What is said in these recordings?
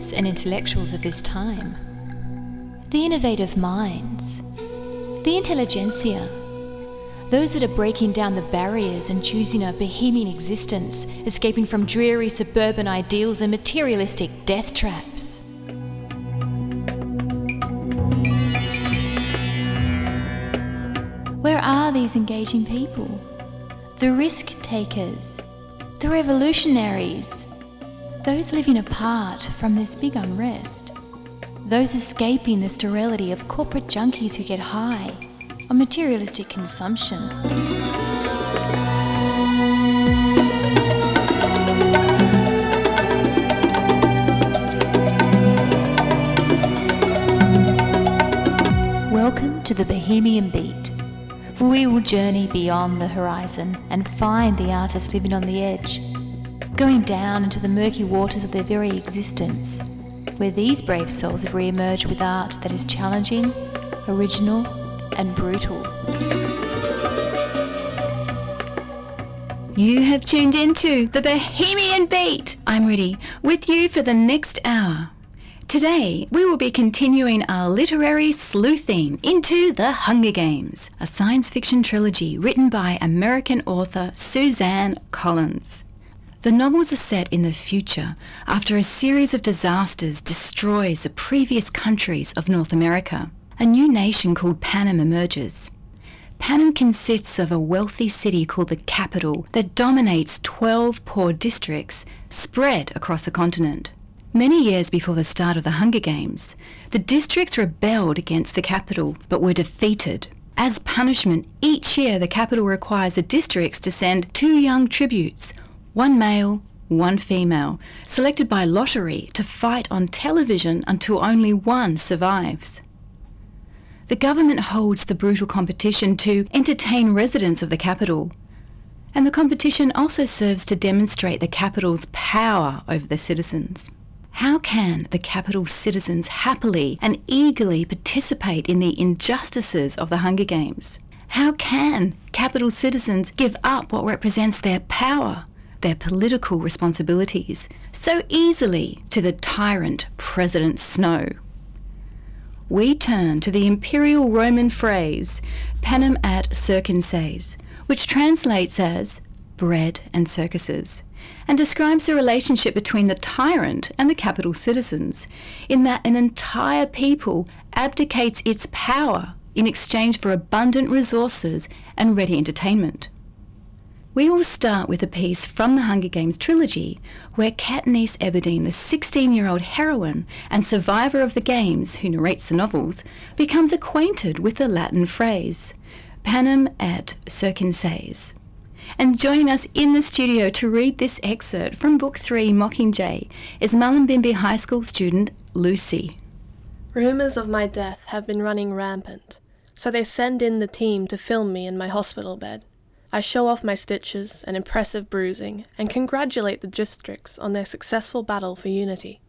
and intellectuals of this time, the innovative minds, the intelligentsia, those that are breaking down the barriers and choosing a bohemian existence, escaping from dreary suburban ideals and materialistic death traps. Where are these engaging people? The risk takers, the revolutionaries, those living apart from this big unrest, those escaping the sterility of corporate junkies who get high on materialistic consumption. Welcome to the Bohemian Beat, where we will journey beyond the horizon and find the artist living on the edge, going down into the murky waters of their very existence, where these brave souls have re emerged with art that is challenging, original, and brutal. You have tuned into the Bohemian Beat. I'm Riddhi with you for the next hour. Today, we will be continuing our literary sleuthing into The Hunger Games, a science fiction trilogy written by American author Suzanne Collins. The novels are set in the future after a series of disasters destroys the previous countries of North America. A new nation called Panem emerges. Panem consists of a wealthy city called the Capitol that dominates 12 poor districts spread across the continent. Many years before the start of the Hunger Games, the districts rebelled against the Capitol but were defeated. As punishment, each year the Capitol requires the districts to send two young tributes, one male, one female, selected by lottery to fight on television until only one survives. The government holds the brutal competition to entertain residents of the Capitol. And the competition also serves to demonstrate the Capitol's power over the citizens. How can the Capitol citizens happily and eagerly participate in the injustices of the Hunger Games? How can Capitol citizens give up what represents their power, their political responsibilities, so easily to the tyrant President Snow? We turn to the imperial Roman phrase panem et circenses, which translates as bread and circuses and describes the relationship between the tyrant and the Capitol citizens, in that an entire people abdicates its power in exchange for abundant resources and ready entertainment. We will start with a piece from the Hunger Games trilogy where Katniss Everdeen, the 16 year old heroine and survivor of the games who narrates the novels, becomes acquainted with the Latin phrase, panem et circenses. And joining us in the studio to read this excerpt from Book 3 Mockingjay is Mullumbimby High School student Lucy. Rumours of my death have been running rampant, so they send in the team to film me in my hospital bed. I show off my stitches and impressive bruising and congratulate the districts on their successful battle for unity.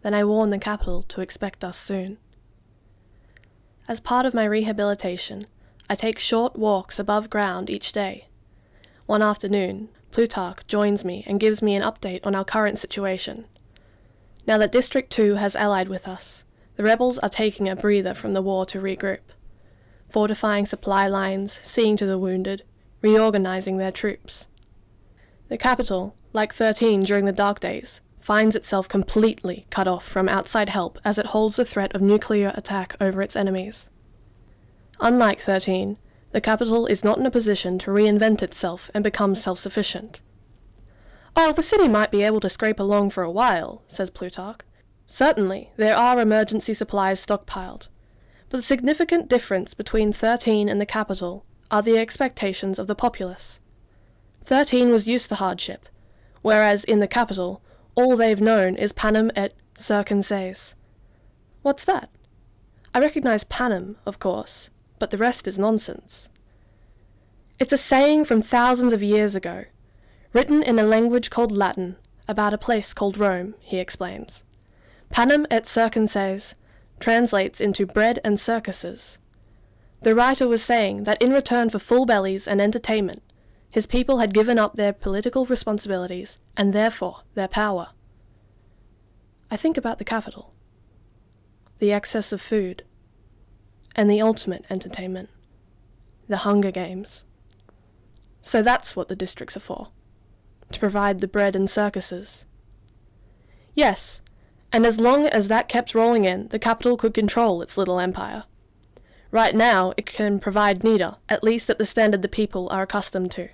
Then I warn the Capitol to expect us soon. As part of my rehabilitation, I take short walks above ground each day. One afternoon, Plutarch joins me and gives me an update on our current situation. Now that District 2 has allied with us, the rebels are taking a breather from the war to regroup, fortifying supply lines, seeing to the wounded, reorganizing their troops. The Capitol, like 13 during the Dark Days, finds itself completely cut off from outside help as it holds the threat of nuclear attack over its enemies. Unlike 13, the Capitol is not in a position to reinvent itself and become self sufficient. Oh, the city might be able to scrape along for a while, says Plutarch. Certainly, there are emergency supplies stockpiled. But the significant difference between 13 and the Capitol are the expectations of the populace. Thirteen was used to hardship, whereas in the Capitol all they've known is panem et circenses. What's that? I recognize panem, of course, but the rest is nonsense. It's a saying from thousands of years ago, written in a language called Latin, about a place called Rome, he explains. Panem et circenses translates into bread and circuses. The writer was saying that in return for full bellies and entertainment, his people had given up their political responsibilities and therefore their power. I think about the Capitol, the excess of food, and the ultimate entertainment, the Hunger Games. So that's what the districts are for, to provide the bread and circuses. Yes, and as long as that kept rolling in, the Capitol could control its little empire. Right now, it can provide neither, at least at the standard the people are accustomed to.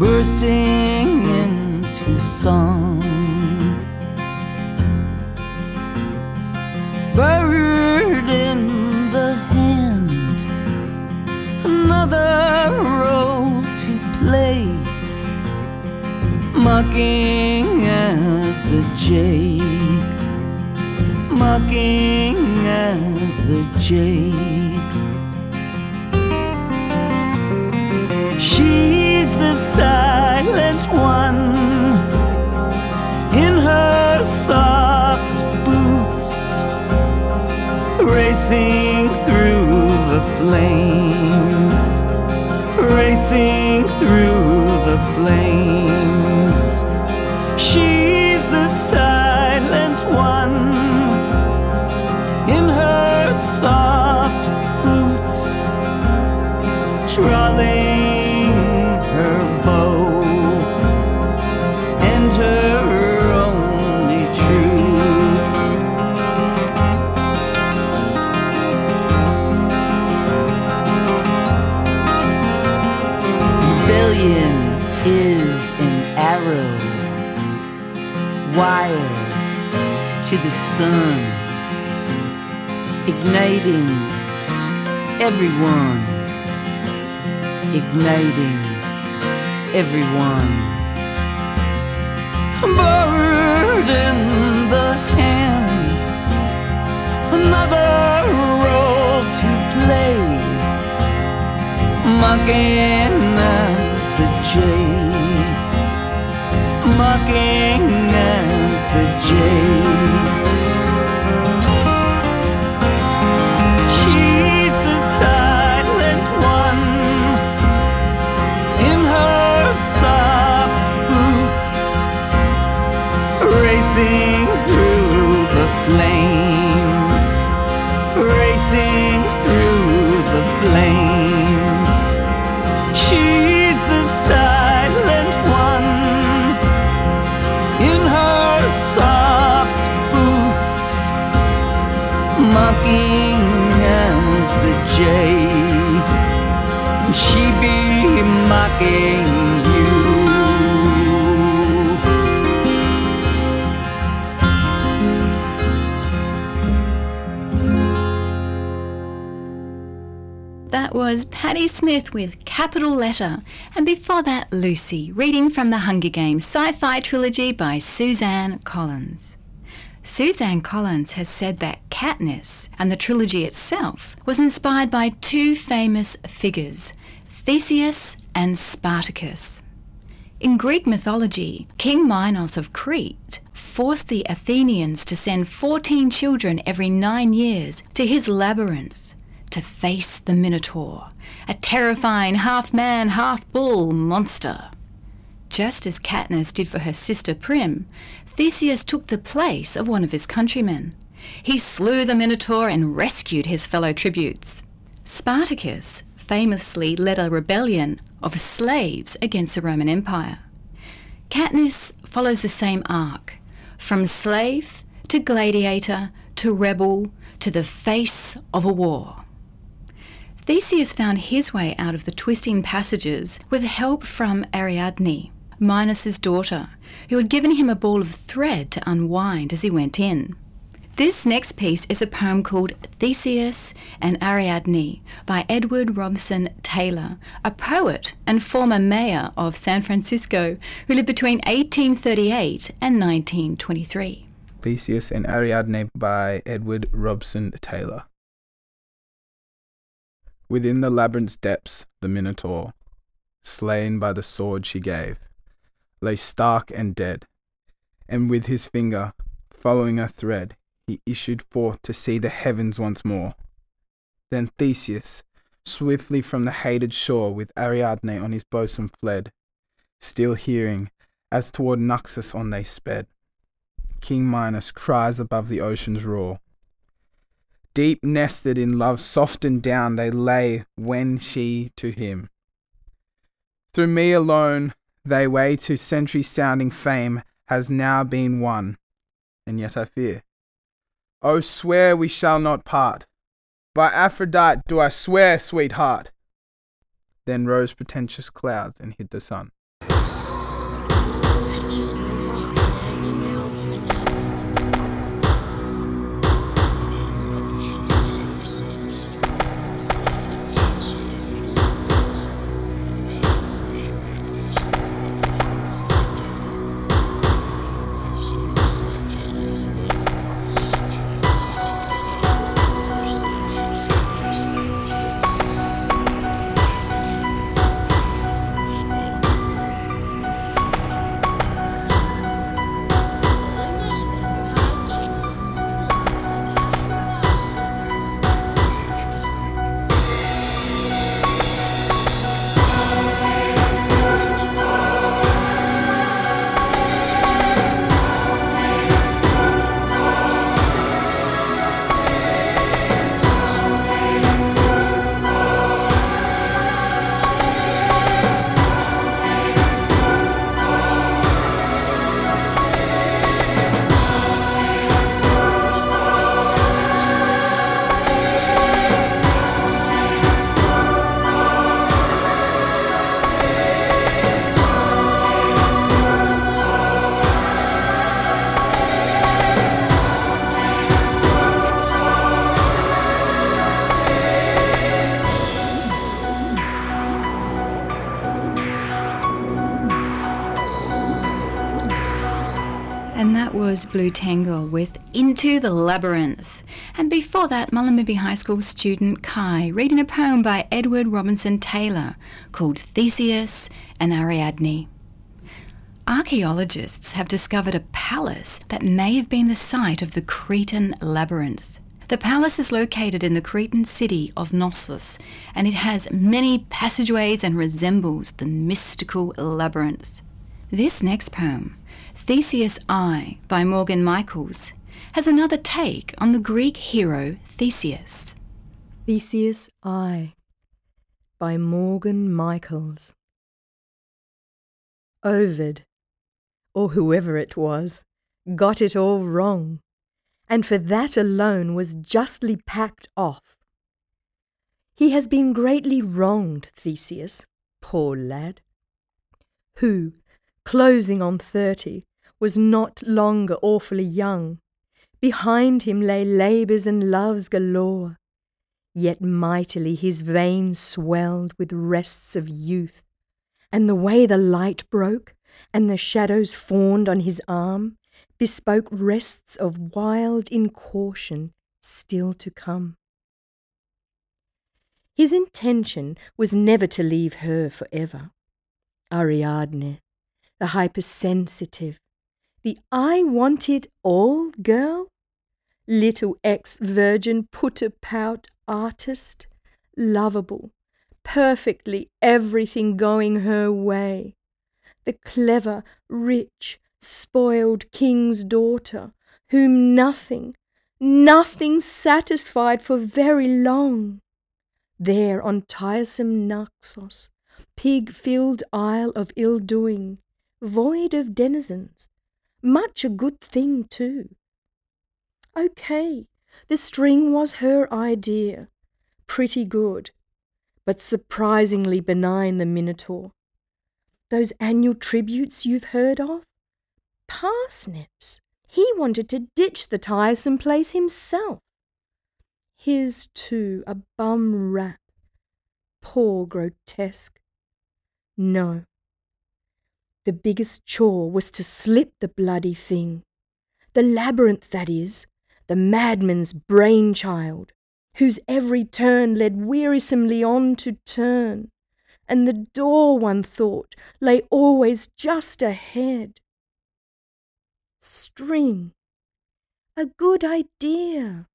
Bursting into song. Bird in the hand, another role to play mocking as the jay, mocking as the jay. Silent one in her soft boots, racing through the flames, racing through the flames. Sun, igniting everyone, igniting everyone. Bird in the hand, another role to play mocking as the jay, mocking as the jay. Racing through the flames, racing through the flames. She's the silent one in her soft boots, mocking as the jay. And she be mocking you. That was Patti Smith with Capital Letter, and before that, Lucy, reading from the Hunger Games sci fi trilogy by Suzanne Collins. Suzanne Collins has said that Katniss and the trilogy itself was inspired by two famous figures, Theseus and Spartacus. In Greek mythology, King Minos of Crete forced the Athenians to send 14 children every nine years to his labyrinth to face the Minotaur, a terrifying half man, half bull monster. Just as Katniss did for her sister Prim, Theseus took the place of one of his countrymen. He slew the Minotaur and rescued his fellow tributes. Spartacus famously led a rebellion of slaves against the Roman Empire. Katniss follows the same arc from slave to gladiator to rebel to the face of a war. Theseus found his way out of the twisting passages with help from Ariadne, Minos's daughter, who had given him a ball of thread to unwind as he went in. This next piece is a poem called Theseus and Ariadne by Edward Robson Taylor, a poet and former mayor of San Francisco who lived between 1838 and 1923. Theseus and Ariadne by Edward Robson Taylor. Within the labyrinth's depths, the Minotaur, slain by the sword she gave, lay stark and dead, and with his finger, following a thread, he issued forth to see the heavens once more. Then Theseus, swiftly from the hated shore, with Ariadne on his bosom fled, still hearing, as toward Naxos on they sped. King Minos cries above the ocean's roar. Deep nested in love's softened down they lay when she to him. Through me alone, they way to century sounding fame has now been won, and yet I fear. Oh, swear we shall not part. By Aphrodite do I swear, sweetheart. Then rose pretentious clouds and hid the sun. Blue Tangle with Into the Labyrinth. And before that, Mullumbimby High School student Kai reading a poem by Edward Robinson Taylor called Theseus and Ariadne. Archaeologists have discovered a palace that may have been the site of the Cretan labyrinth. The palace is located in the Cretan city of Knossos, and it has many passageways and resembles the mystical labyrinth. This next poem, Theseus I by Morgan Michaels, has another take on the Greek hero Theseus. Theseus I by Morgan Michaels. Ovid, or whoever it was, got it all wrong, and for that alone was justly packed off. He has been greatly wronged, Theseus, poor lad, who, closing on thirty, was not longer awfully young. Behind him lay labours and loves galore, yet mightily his veins swelled with rests of youth, and the way the light broke and the shadows fawned on his arm bespoke rests of wild incaution still to come. His intention was never to leave her for ever. Ariadne, the hypersensitive, the I wanted all girl? Little ex virgin put pout artist, lovable, perfectly everything going her way. The clever, rich, spoiled king's daughter, whom nothing, nothing satisfied for very long. There on tiresome Naxos, pig filled isle of ill doing, void of denizens, much a good thing, too. Okay, the string was her idea. Pretty good, but surprisingly benign, the Minotaur. Those annual tributes you've heard of? Parsnips. He wanted to ditch the tiresome place himself. His, too, a bum rap. Poor grotesque. No. The biggest chore was to slip the bloody thing. The labyrinth, that is, the madman's brainchild, whose every turn led wearisomely on to turn, and the door, one thought, lay always just ahead. String. A good idea.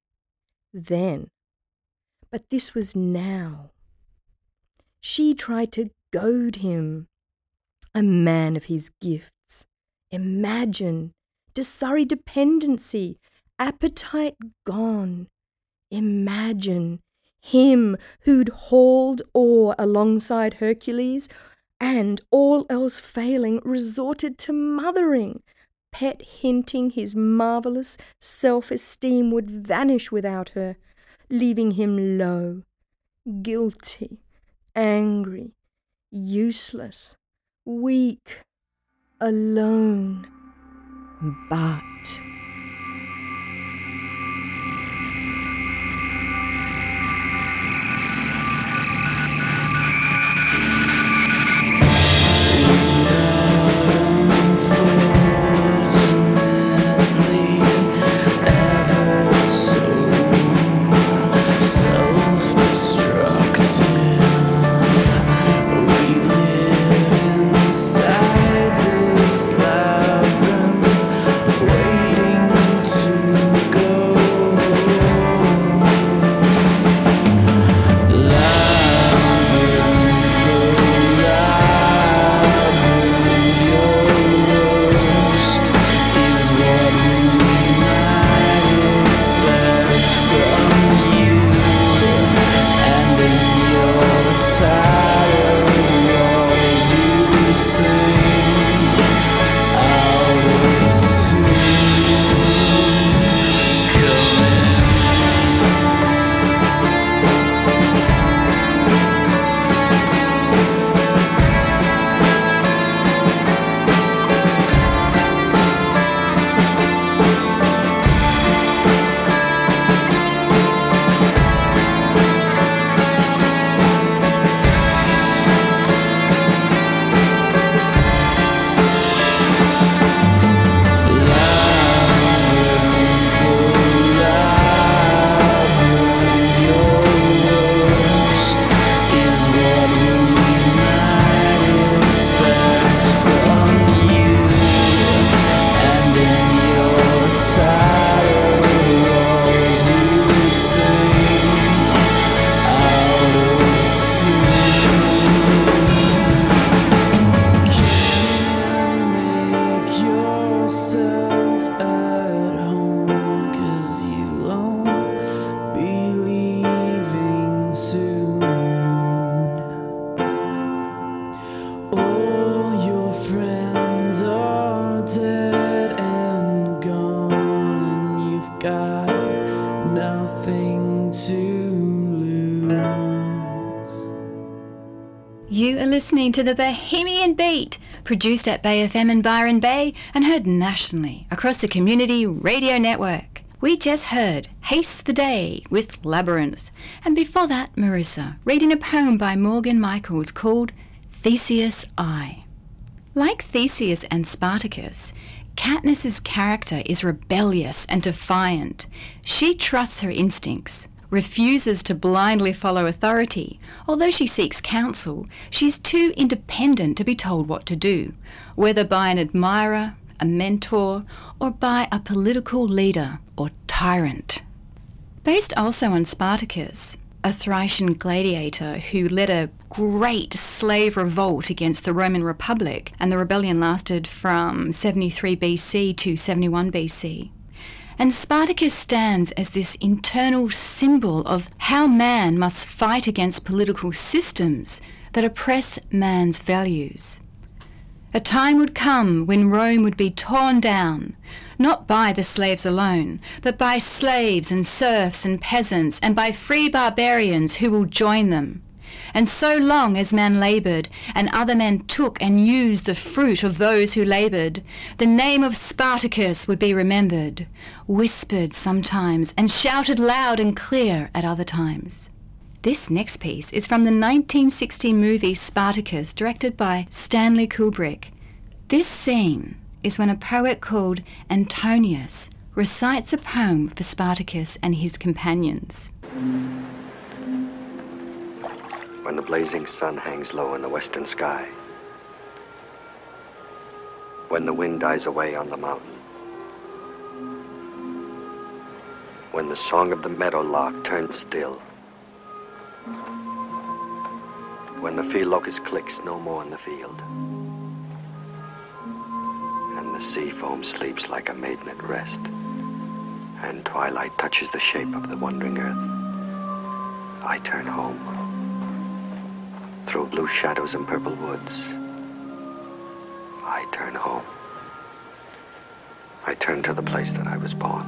Then. But this was now. She tried to goad him. A man of his gifts. Imagine. Surrey dependency. Appetite gone. Imagine him who'd hauled ore alongside Hercules and, all else failing, resorted to mothering, pet hinting his marvellous self esteem would vanish without her, leaving him low, guilty, angry, useless, weak, alone. But. The Bohemian Beat, produced at Bay FM in Byron Bay and heard nationally across the Community Radio Network. We just heard Haste the Day with Labyrinth, and before that, Marissa reading a poem by Morgan Michaels called Theseus' I. Like Theseus and Spartacus, Katniss's character is rebellious and defiant. She trusts her instincts, refuses to blindly follow authority. Although she seeks counsel, she's too independent to be told what to do, whether by an admirer, a mentor, or by a political leader or tyrant. Based also on Spartacus, a Thracian gladiator who led a great slave revolt against the Roman Republic, and the rebellion lasted from 73 BC to 71 BC. And Spartacus stands as this internal symbol of how man must fight against political systems that oppress man's values. A time would come when Rome would be torn down, not by the slaves alone, but by slaves and serfs and peasants, and by free barbarians who will join them. And so long as man laboured, and other men took and used the fruit of those who laboured, the name of Spartacus would be remembered, whispered sometimes, and shouted loud and clear at other times. This next piece is from the 1960 movie Spartacus, directed by Stanley Kubrick. This scene is when a poet called Antoninus recites a poem for Spartacus and his companions. When the blazing sun hangs low in the western sky, when the wind dies away on the mountain, when the song of the meadowlark turns still, when the field locust clicks no more in the field, and the sea foam sleeps like a maiden at rest, and twilight touches the shape of the wandering earth, I turn home through blue shadows and purple woods. I turn home. I turn to the place that I was born,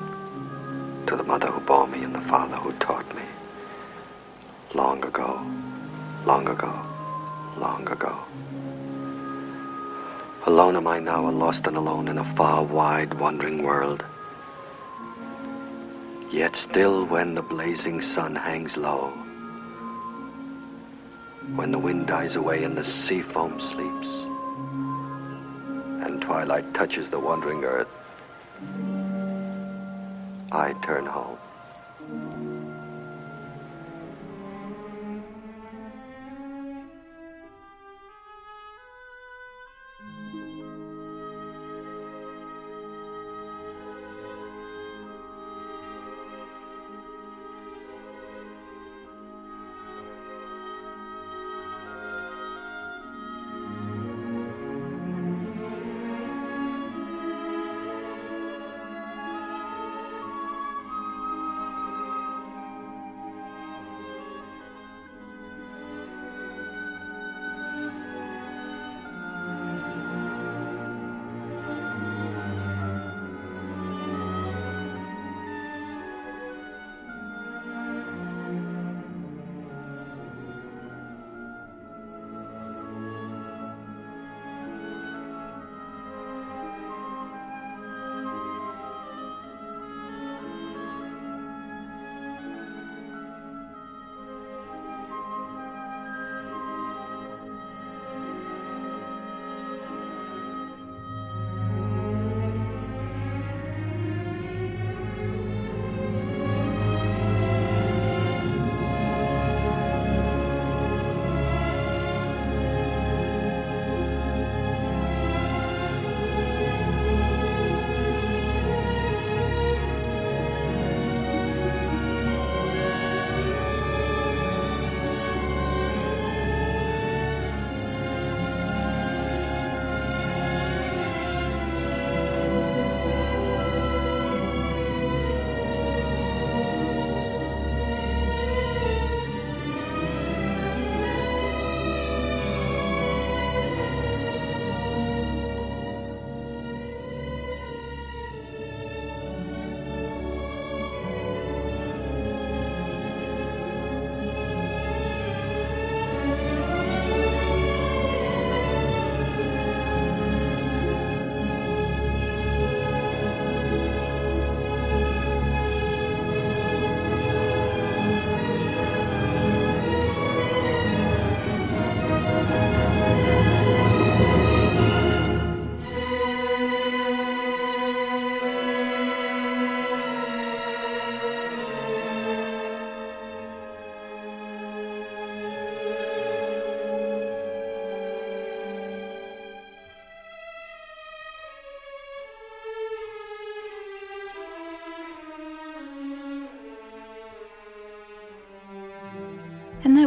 to the mother who bore me and the father who taught me. Long ago, long ago, long ago. Alone am I now, lost and alone in a far, wide, wandering world. Yet still when the blazing sun hangs low, when the wind dies away and the sea foam sleeps, and twilight touches the wandering earth, I turn home.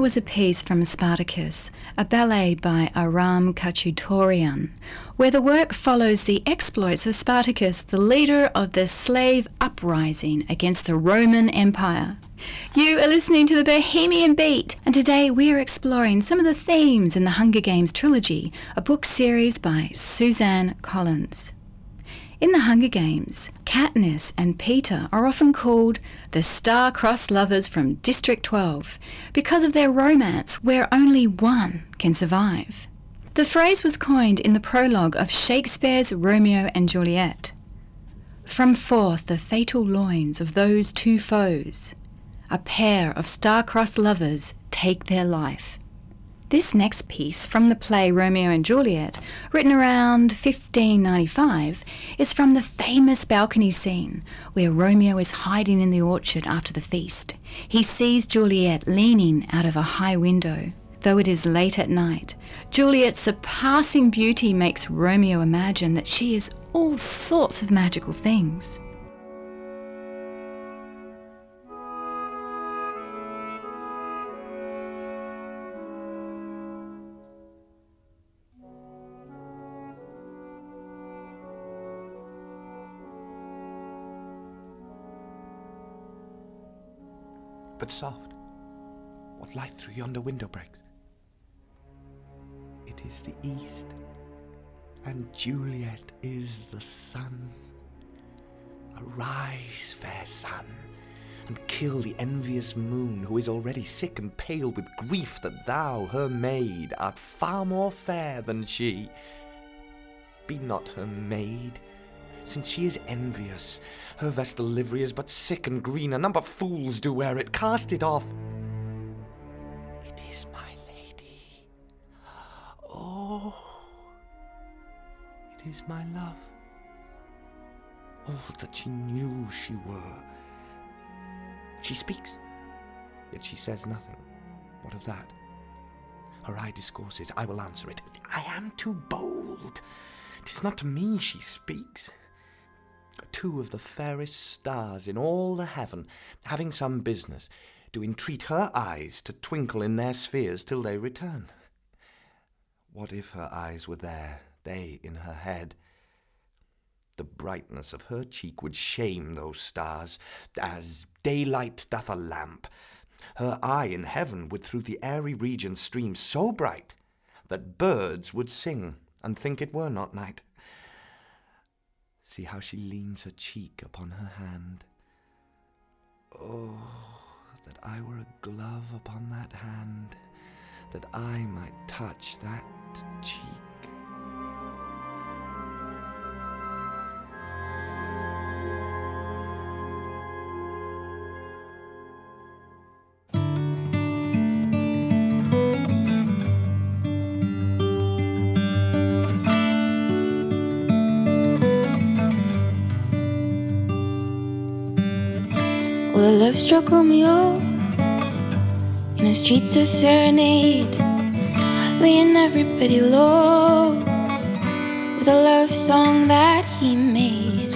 Was a piece from Spartacus, a ballet by Aram Khachaturian, where the work follows the exploits of Spartacus, the leader of the slave uprising against the Roman Empire. You are listening to the Bohemian Beat, and today we are exploring some of the themes in the Hunger Games trilogy, a book series by Suzanne Collins. In the Hunger Games, Katniss and Peeta are often called the star-crossed lovers from District 12 because of their romance where only one can survive. The phrase was coined in the prologue of Shakespeare's Romeo and Juliet. From forth the fatal loins of those two foes, a pair of star-crossed lovers take their life. This next piece from the play Romeo and Juliet, written around 1595, is from the famous balcony scene where Romeo is hiding in the orchard after the feast. He sees Juliet leaning out of a high window. Though it is late at night, Juliet's surpassing beauty makes Romeo imagine that she is all sorts of magical things. But soft, what light through yonder window breaks? It is the east, and Juliet is the sun. Arise, fair sun, and kill the envious moon, who is already sick and pale with grief that thou, her maid, art far more fair than she. Be not her maid, since she is envious. Her vestal livery is but sick and green, a number of fools do wear it. Cast it off. It is my lady. Oh, it is my love. Oh, that she knew she were. She speaks, yet she says nothing. What of that? Her eye discourses, I will answer it. I am too bold. Tis not to me she speaks. Two of the fairest stars in all the heaven, having some business, do entreat her eyes to twinkle in their spheres till they return. What if her eyes were there, they in her head? The brightness of her cheek would shame those stars, as daylight doth a lamp. Her eye in heaven would through the airy region stream so bright that birds would sing and think it were not night. See how she leans her cheek upon her hand. Oh, that I were a glove upon that hand, that I might touch that cheek. Love struck Romeo in the streets of Serenade, laying everybody low with a love song that he made.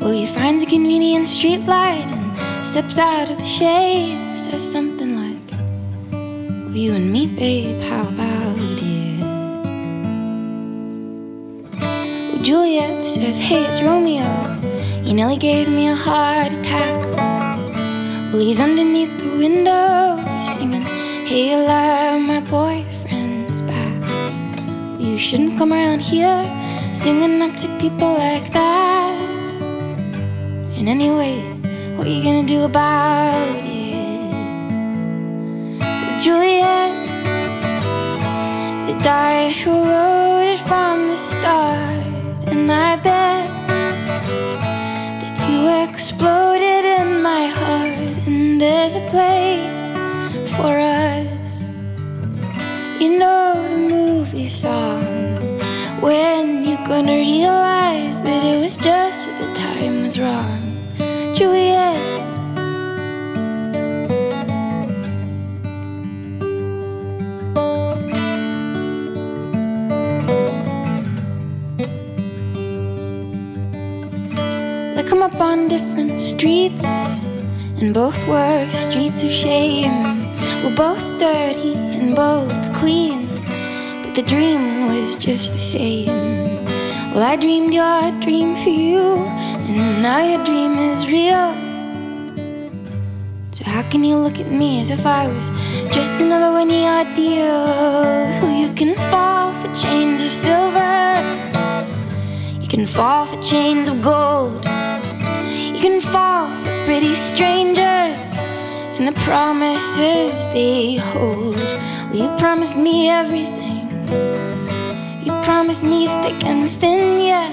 Well, he finds a convenient street light and steps out of the shade, says something like, well, You and me, babe, how about it? Well, Juliet says, Hey, it's Romeo. You nearly gave me a heart attack. Well, he's underneath the window, he's singing, Hey, love, my boyfriend's back. You shouldn't come around here singing up to people like that. And anyway, what are you gonna do about it? Juliet, the dice were loaded from the start, and I bet that you heart. And there's a place for us. You know the movie song. When you gonna realize that it was just that the time was wrong, Juliet? Come up on different streets, and both were streets of shame. We're both dirty and both clean, but the dream was just the same. Well, I dreamed your dream for you, and now your dream is real. So how can you look at me as if I was just another one of your deals? Who you can fall for chains of silver. You can fall for chains of gold. Pretty strangers and the promises they hold. Well, you promised me everything. You promised me thick and thin, yeah.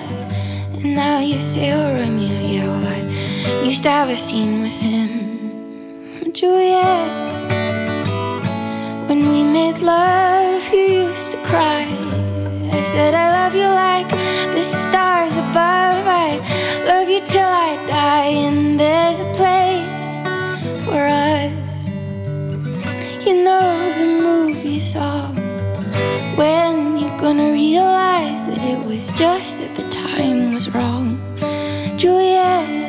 And now you say, oh, Romeo, yeah, well, I used to have a scene with him. Juliet, when we made love, you used to cry. Said, I love you like the stars above. I love you till I die, and there's a place for us. You know the movie song. When you're gonna realize that it was just that the time was wrong. Juliet.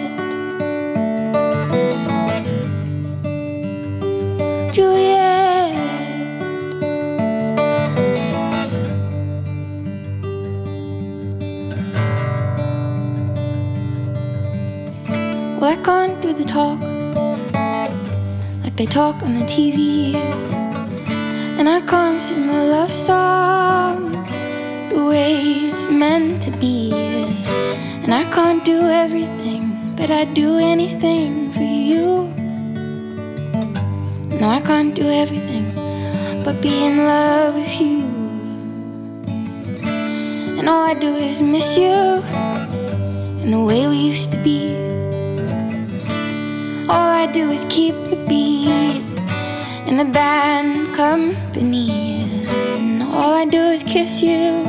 Can't do the talk like they talk on the TV. And I can't sing a love song the way it's meant to be. And I can't do everything, but I'd do anything for you. No, I can't do everything, but be in love with you. And all I do is miss you and the way we used to be. All I do is keep the beat and the band company. And all I do is kiss you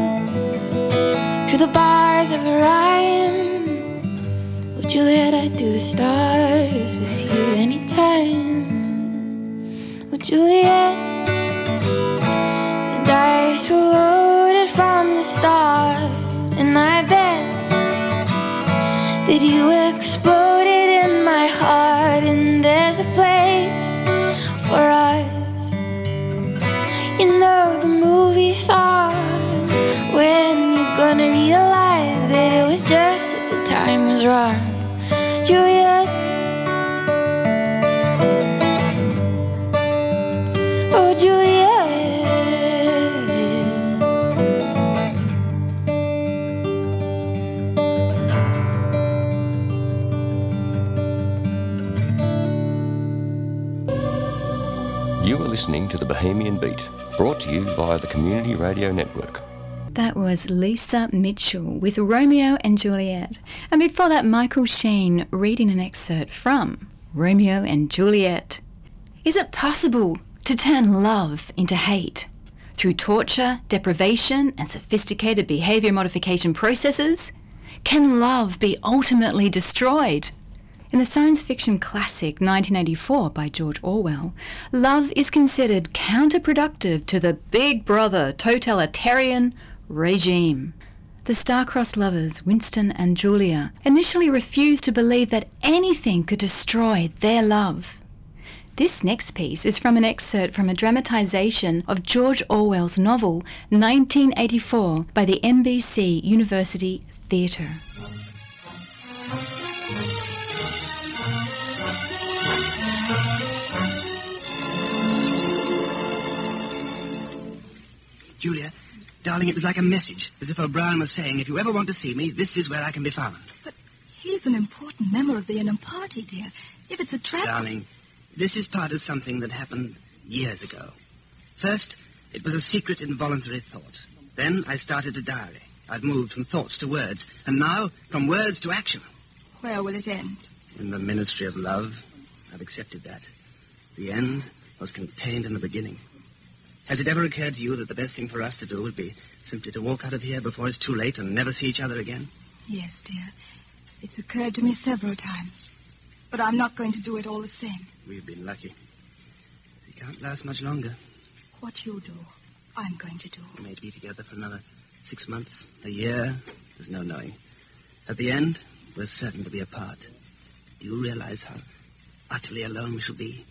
through the bars of Orion. Oh, Juliet, I'd do the stars with you anytime. Oh, Juliet, the dice were loaded from the start, and I Juliet. Oh, Juliet. You are listening to the Bohemian Beat, brought to you via the Community Radio Network. That was Lisa Mitchell with Romeo and Juliet. And before that, Michael Sheen reading an excerpt from Romeo and Juliet. Is it possible to turn love into hate? Through torture, deprivation, and sophisticated behaviour modification processes? Can love be ultimately destroyed? In the science fiction classic 1984 by George Orwell, love is considered counterproductive to the Big Brother totalitarian regime. The star-crossed lovers, Winston and Julia, initially refused to believe that anything could destroy their love. This next piece is from an excerpt from a dramatisation of George Orwell's novel 1984 by the NBC University Theatre. Julia, darling, it was like a message, as if O'Brien was saying, if you ever want to see me, this is where I can be found. But he's an important member of the inner party, dear. If it's a trap. Darling, this is part of something that happened years ago. First, it was a secret, involuntary thought. Then I started a diary. I'd moved from thoughts to words, and now from words to action. Where will it end? In the ministry of love, I've accepted that. The end was contained in the beginning. Has it ever occurred to you that the best thing for us to do would be simply to walk out of here before it's too late and never see each other again? Yes, dear. It's occurred to me several times. But I'm not going to do it all the same. We've been lucky. We can't last much longer. What you do, I'm going to do. We may be together for another six months, a year. There's no knowing. At the end, we're certain to be apart. Do you realize how utterly alone we shall be?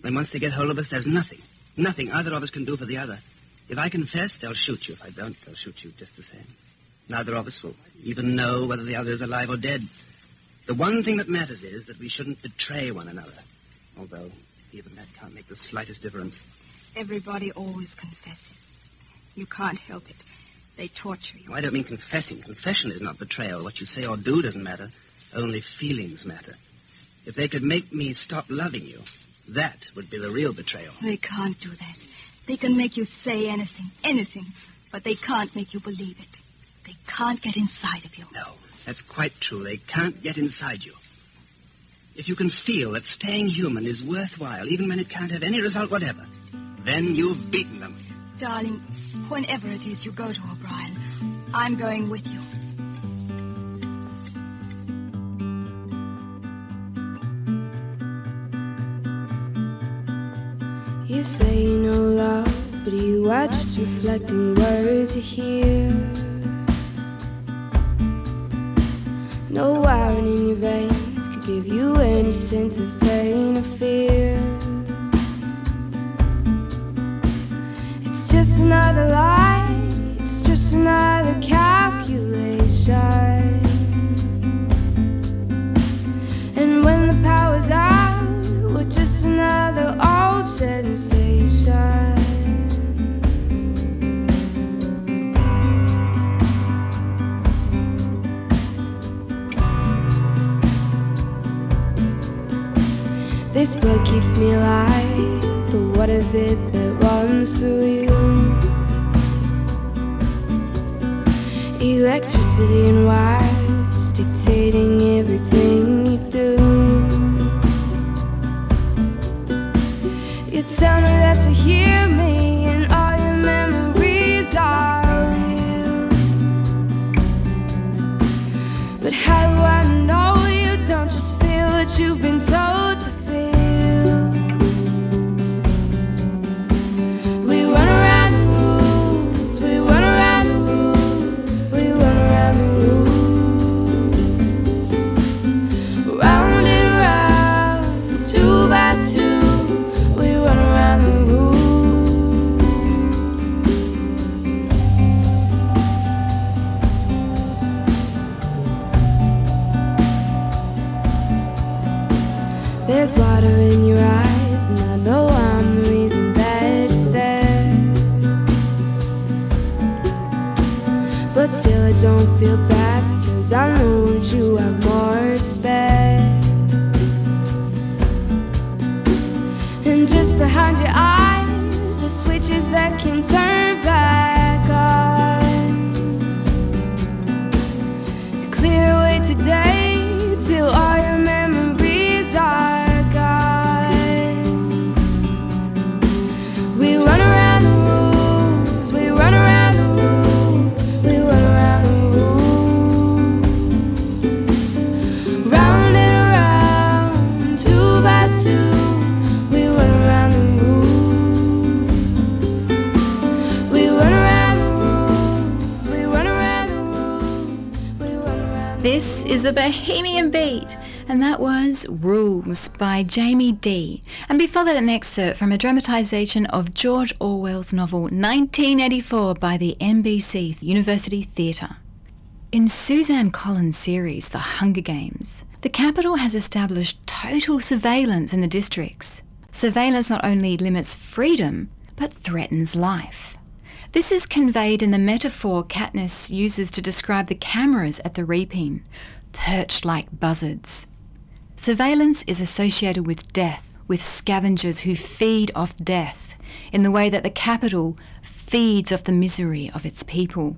When once they get hold of us, there's nothing, nothing either of us can do for the other. If I confess, they'll shoot you. If I don't, they'll shoot you just the same. Neither of us will even know whether the other is alive or dead. The one thing that matters is that we shouldn't betray one another. Although even that can't make the slightest difference. Everybody always confesses. You can't help it. They torture you. No, I don't mean confessing. Confession is not betrayal. What you say or do doesn't matter. Only feelings matter. If they could make me stop loving you, that would be the real betrayal. They can't do that. They can make you say anything, anything, but they can't make you believe it. They can't get inside of you. No, that's quite true. They can't get inside you. If you can feel that staying human is worthwhile, even when it can't have any result whatever, then you've beaten them. Darling, whenever it is you go to O'Brien, I'm going with you. Are just reflecting words you hear. No iron in your veins could give you any sense of pain or fear. It's just another lie, it's just another calculation. Keeps me alive, but what is it that runs through you? Electricity and wires dictating everything Jamie D. And before that, an excerpt from a dramatisation of George Orwell's novel 1984 by the NBC University Theatre. In Suzanne Collins' series, The Hunger Games, the Capitol has established total surveillance in the districts. Surveillance not only limits freedom, but threatens life. This is conveyed in the metaphor Katniss uses to describe the cameras at the reaping, perched like buzzards. Surveillance is associated with death, with scavengers who feed off death, in the way that the Capitol feeds off the misery of its people.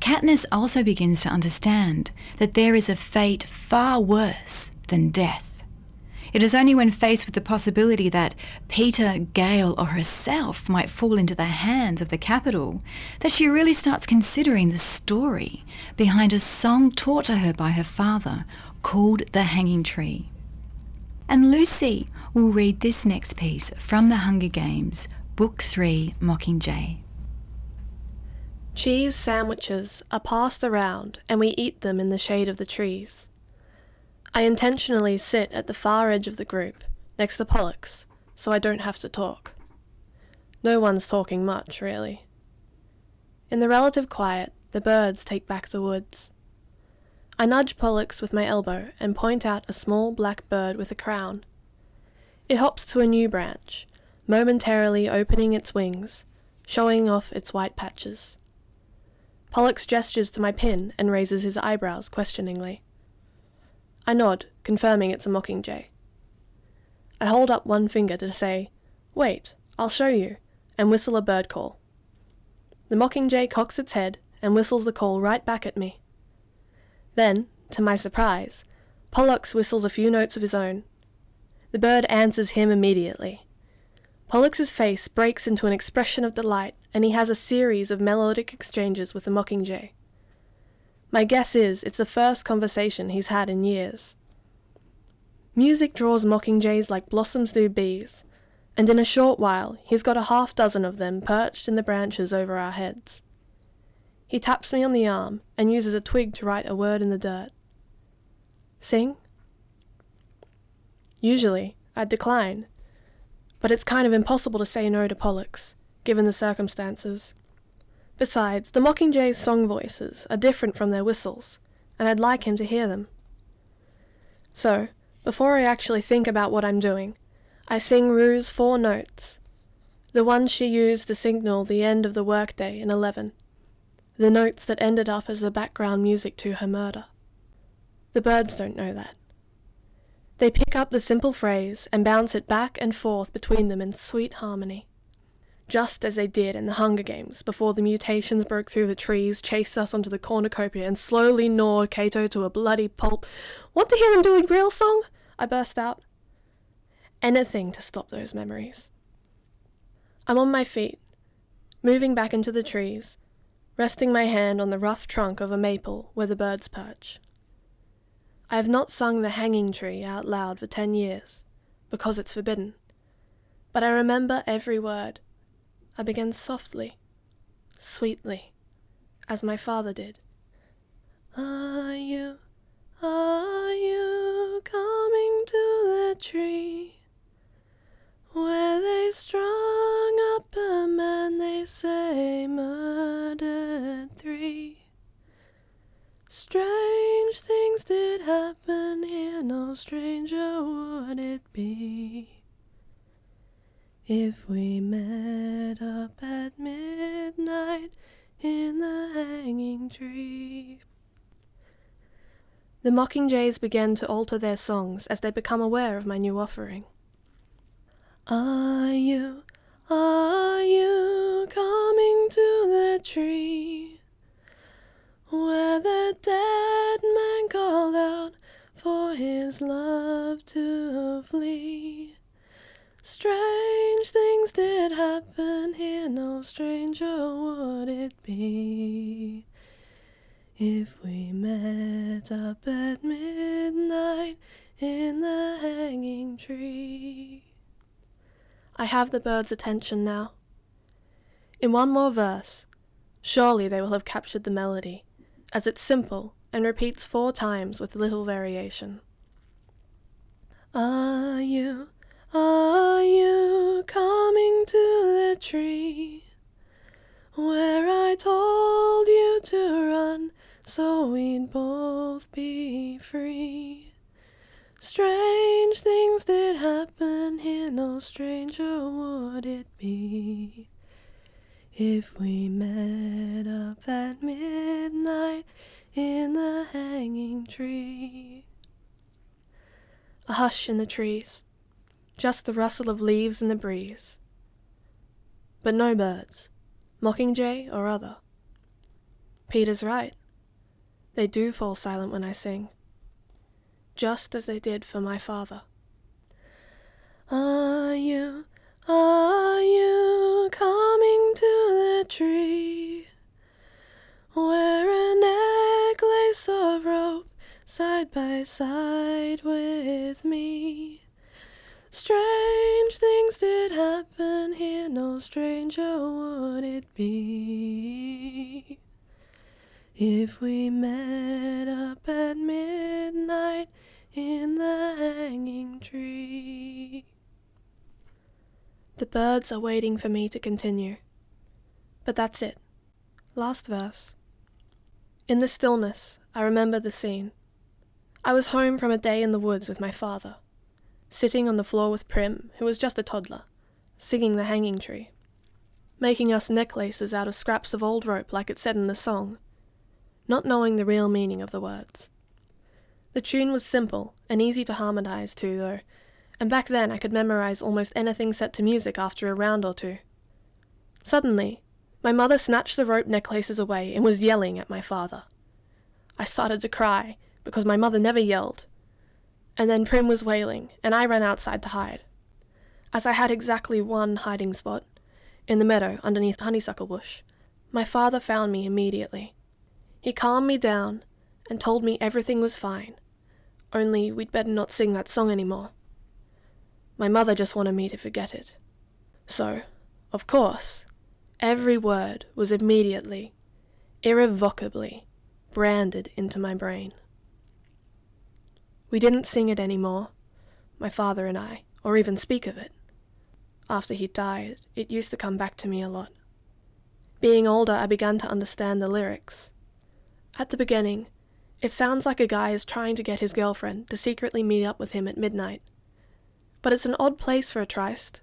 Katniss also begins to understand that there is a fate far worse than death. It is only when faced with the possibility that Peeta, Gale, or herself might fall into the hands of the Capitol that she really starts considering the story behind a song taught to her by her father called The Hanging Tree. And Lucy will read this next piece from The Hunger Games, Book 3 Mockingjay. Cheese sandwiches are passed around, and we eat them in the shade of the trees. I intentionally sit at the far edge of the group, next to Pollux, so I don't have to talk. No one's talking much, really. In the relative quiet, the birds take back the woods. I nudge Pollux with my elbow and point out a small black bird with a crown. It hops to a new branch, momentarily opening its wings, showing off its white patches. Pollux gestures to my pin and raises his eyebrows questioningly. I nod, confirming it's a mockingjay. I hold up one finger to say, Wait, I'll show you, and whistle a bird call. The mockingjay cocks its head and whistles the call right back at me. Then, to my surprise, Pollux whistles a few notes of his own. The bird answers him immediately. Pollux's face breaks into an expression of delight, and he has a series of melodic exchanges with the mockingjay. My guess is it's the first conversation he's had in years. Music draws mockingjays like blossoms do bees, and in a short while he's got a half dozen of them perched in the branches over our heads. He taps me on the arm and uses a twig to write a word in the dirt. Sing? Usually, I'd decline, but it's kind of impossible to say no to Pollux, given the circumstances. Besides, the Mockingjays' song voices are different from their whistles, and I'd like him to hear them. So, before I actually think about what I'm doing, I sing Rue's four notes, the ones she used to signal the end of the workday in 11, the notes that ended up as the background music to her murder. The birds don't know that. They pick up the simple phrase and bounce it back and forth between them in sweet harmony. Just as they did in the Hunger Games before the mutations broke through the trees, chased us onto the cornucopia, and slowly gnawed Cato to a bloody pulp. Want to hear them doing real song? I burst out. Anything to stop those memories. I'm on my feet, moving back into the trees, resting my hand on the rough trunk of a maple where the birds perch. I have not sung the hanging tree out loud for ten years, because it's forbidden. But I remember every word. I began softly, sweetly, as my father did. Are you, are you coming to the tree where they strung up a man they say murdered three? Strange things did happen here, no stranger would it be if we met up at midnight in the hanging tree. The mockingjays began to alter their songs as they become aware of my new offering. Are you, are you coming to the tree? where the dead man called out for his love to flee. Strange things did happen here, no stranger would it be if we met up at midnight in the hanging tree. I have the bird's attention now. In one more verse, surely they will have captured the melody as it's simple and repeats four times with little variation. Are you, are you coming to the tree where I told you to run so we'd both be free? Strange things did happen here, no stranger would it be if we met up at midnight in the hanging tree. A hush in the trees, just the rustle of leaves in the breeze. But no birds, mockingjay or other. Peeta's right. They do fall silent when I sing, just as they did for my father. Are you are you coming to the tree where a necklace of rope side by side with me? Strange things did happen here, no stranger would it be if we met up at midnight in the hanging tree. The birds are waiting for me to continue. But that's it. Last verse. In the stillness, I remember the scene. I was home from a day in the woods with my father, sitting on the floor with Prim, who was just a toddler, singing the hanging tree, making us necklaces out of scraps of old rope like it said in the song, not knowing the real meaning of the words. The tune was simple and easy to harmonize to, though, and back then I could memorize almost anything set to music after a round or two. Suddenly, my mother snatched the rope necklaces away and was yelling at my father. I started to cry because my mother never yelled. And then Prim was wailing, and I ran outside to hide. As I had exactly one hiding spot, in the meadow underneath the honeysuckle bush, my father found me immediately. He calmed me down and told me everything was fine, only we'd better not sing that song any more. My mother just wanted me to forget it. So, of course, every word was immediately, irrevocably branded into my brain. We didn't sing it any more, my father and I, or even speak of it. After he died, it used to come back to me a lot. Being older, I began to understand the lyrics. At the beginning, it sounds like a guy is trying to get his girlfriend to secretly meet up with him at midnight. But it's an odd place for a tryst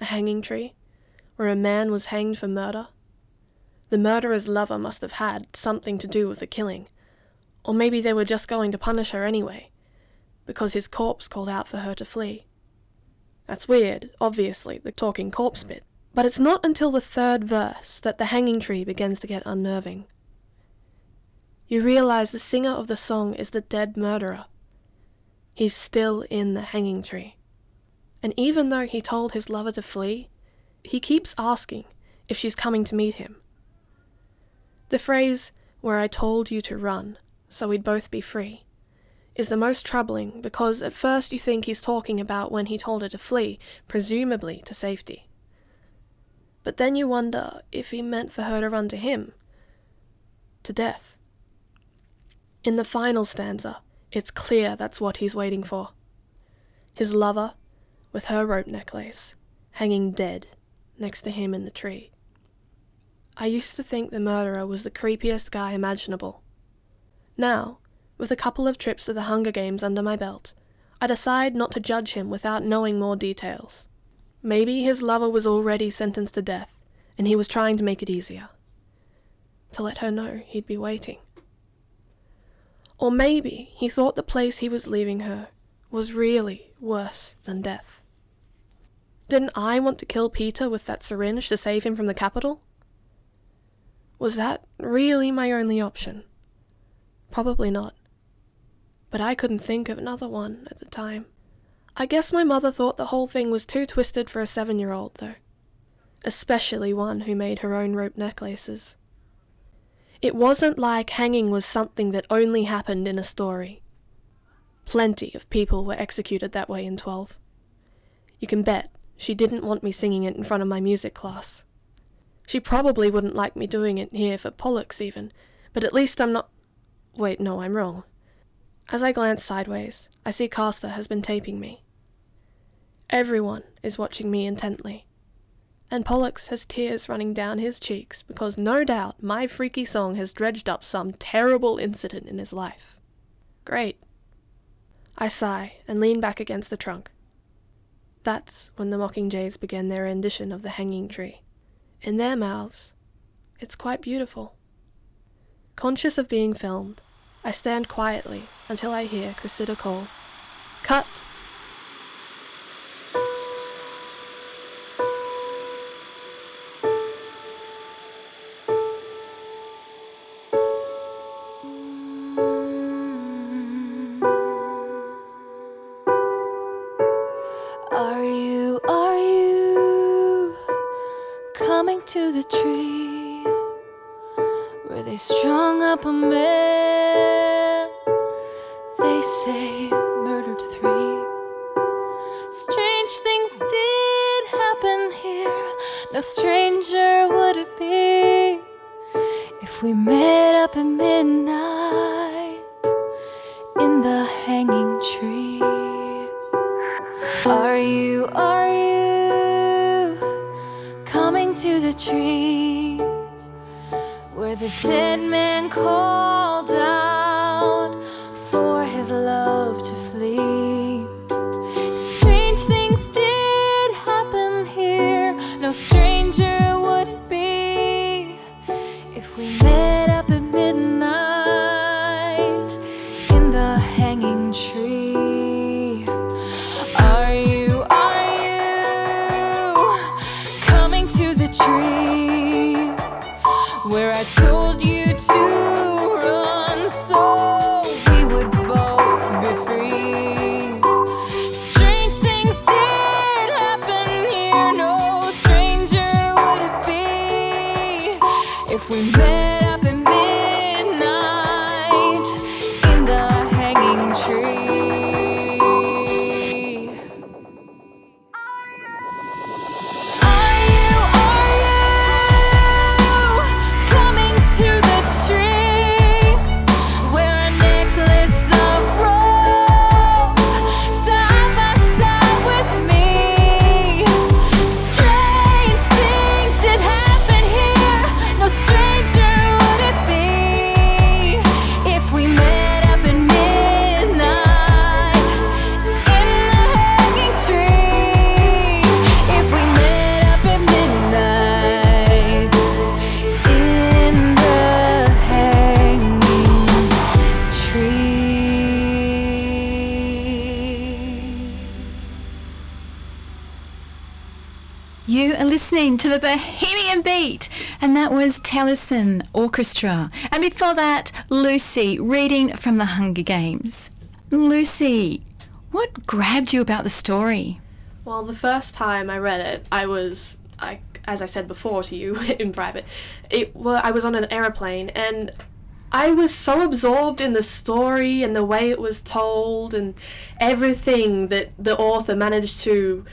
a hanging tree, where a man was hanged for murder. The murderer's lover must have had something to do with the killing, or maybe they were just going to punish her anyway, because his corpse called out for her to flee. That's weird, obviously, the talking corpse bit, but it's not until the third verse that the hanging tree begins to get unnerving. You realize the singer of the song is the dead murderer. He's still in the hanging tree. And even though he told his lover to flee, he keeps asking if she's coming to meet him. The phrase, where I told you to run, so we'd both be free, is the most troubling because at first you think he's talking about when he told her to flee, presumably to safety. But then you wonder if he meant for her to run to him, to death. In the final stanza, it's clear that's what he's waiting for. His lover, with her rope necklace, hanging dead next to him in the tree. I used to think the murderer was the creepiest guy imaginable. Now, with a couple of trips to the Hunger Games under my belt, I decide not to judge him without knowing more details. Maybe his lover was already sentenced to death, and he was trying to make it easier. To let her know he'd be waiting. Or maybe he thought the place he was leaving her was really worse than death. Didn't I want to kill Peeta with that syringe to save him from the Capitol? Was that really my only option? Probably not. But I couldn't think of another one at the time. I guess my mother thought the whole thing was too twisted for a seven year old, though. Especially one who made her own rope necklaces. It wasn't like hanging was something that only happened in a story. Plenty of people were executed that way in 12. You can bet she didn't want me singing it in front of my music class. She probably wouldn't like me doing it here for Pollux, even, but at least I'm not. Wait, no, I'm wrong. As I glance sideways, I see Castor has been taping me. Everyone is watching me intently, and Pollux has tears running down his cheeks because no doubt my freaky song has dredged up some terrible incident in his life. Great. I sigh and lean back against the trunk. That's when the mockingjays began their rendition of the hanging tree. In their mouths, it's quite beautiful. Conscious of being filmed, I stand quietly until I hear Cressida call, Cut! No stranger would it be if we met up at midnight listening to the Bohemian Beat, and that was Taliesin Orchestra. And before that, Lucy reading from the Hunger Games. Lucy, what grabbed you about the story? Well, the first time I read it, I was, I, as I said before to you in private, it, well, I was on an aeroplane and I was so absorbed in the story and the way it was told and everything that the author managed to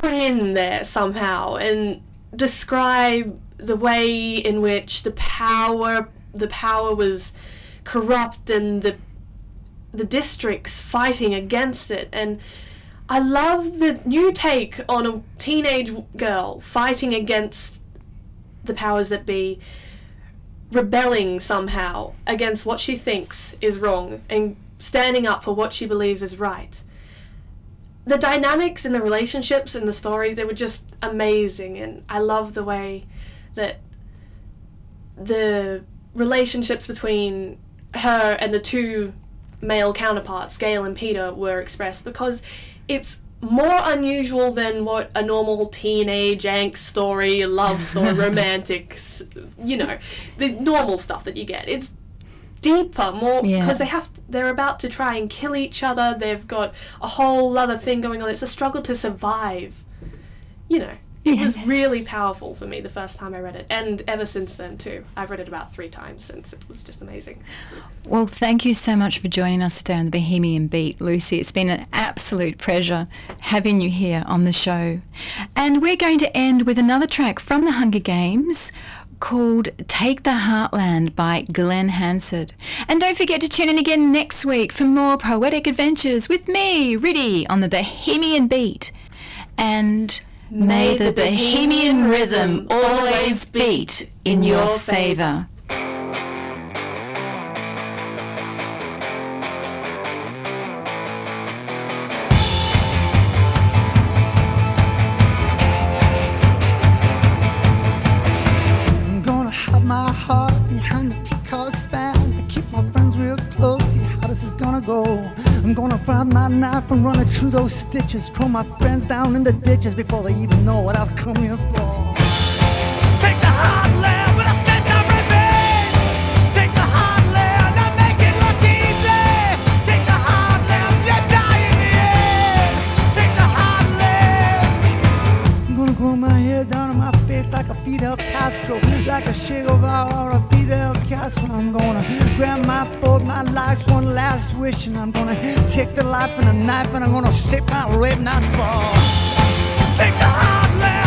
put in there somehow and describe the way in which the power the power was corrupt and the the districts fighting against it. And I love the new take on a teenage girl fighting against the powers that be rebelling somehow against what she thinks is wrong and standing up for what she believes is right the dynamics in the relationships in the story they were just amazing and i love the way that the relationships between her and the two male counterparts Gale and Peeta were expressed because it's more unusual than what a normal teenage angst story love story romantic you know the normal stuff that you get. It's deeper, more because Yeah. they have to, they're about to try and kill each other. They've got a whole other thing going on. It's a struggle to survive. You know, it was really powerful for me the first time I read it, and ever since then too. I've read it about three times since. It was just amazing. Well, thank you so much for joining us today on the Bohemian Beat, Lucy. It's been an absolute pleasure having you here on the show. And we're going to end with another track from the Hunger Games called Take the Heartland by Glen Hansard. And don't forget to tune in again next week for more poetic adventures with me, Riddhi, on the Bohemian Beat. And may the Bohemian rhythm always beat in your favour. Find my knife and run it through those stitches. Throw my friends down in the ditches before they even know what I've come here for. My hair down on my face like a Fidel Castro, like a Che Guevara or a Fidel Castro. I'm gonna grab my thought, my life's one last wish, and I'm gonna take the life and a knife, and I'm gonna save my red not fall. Take the heart.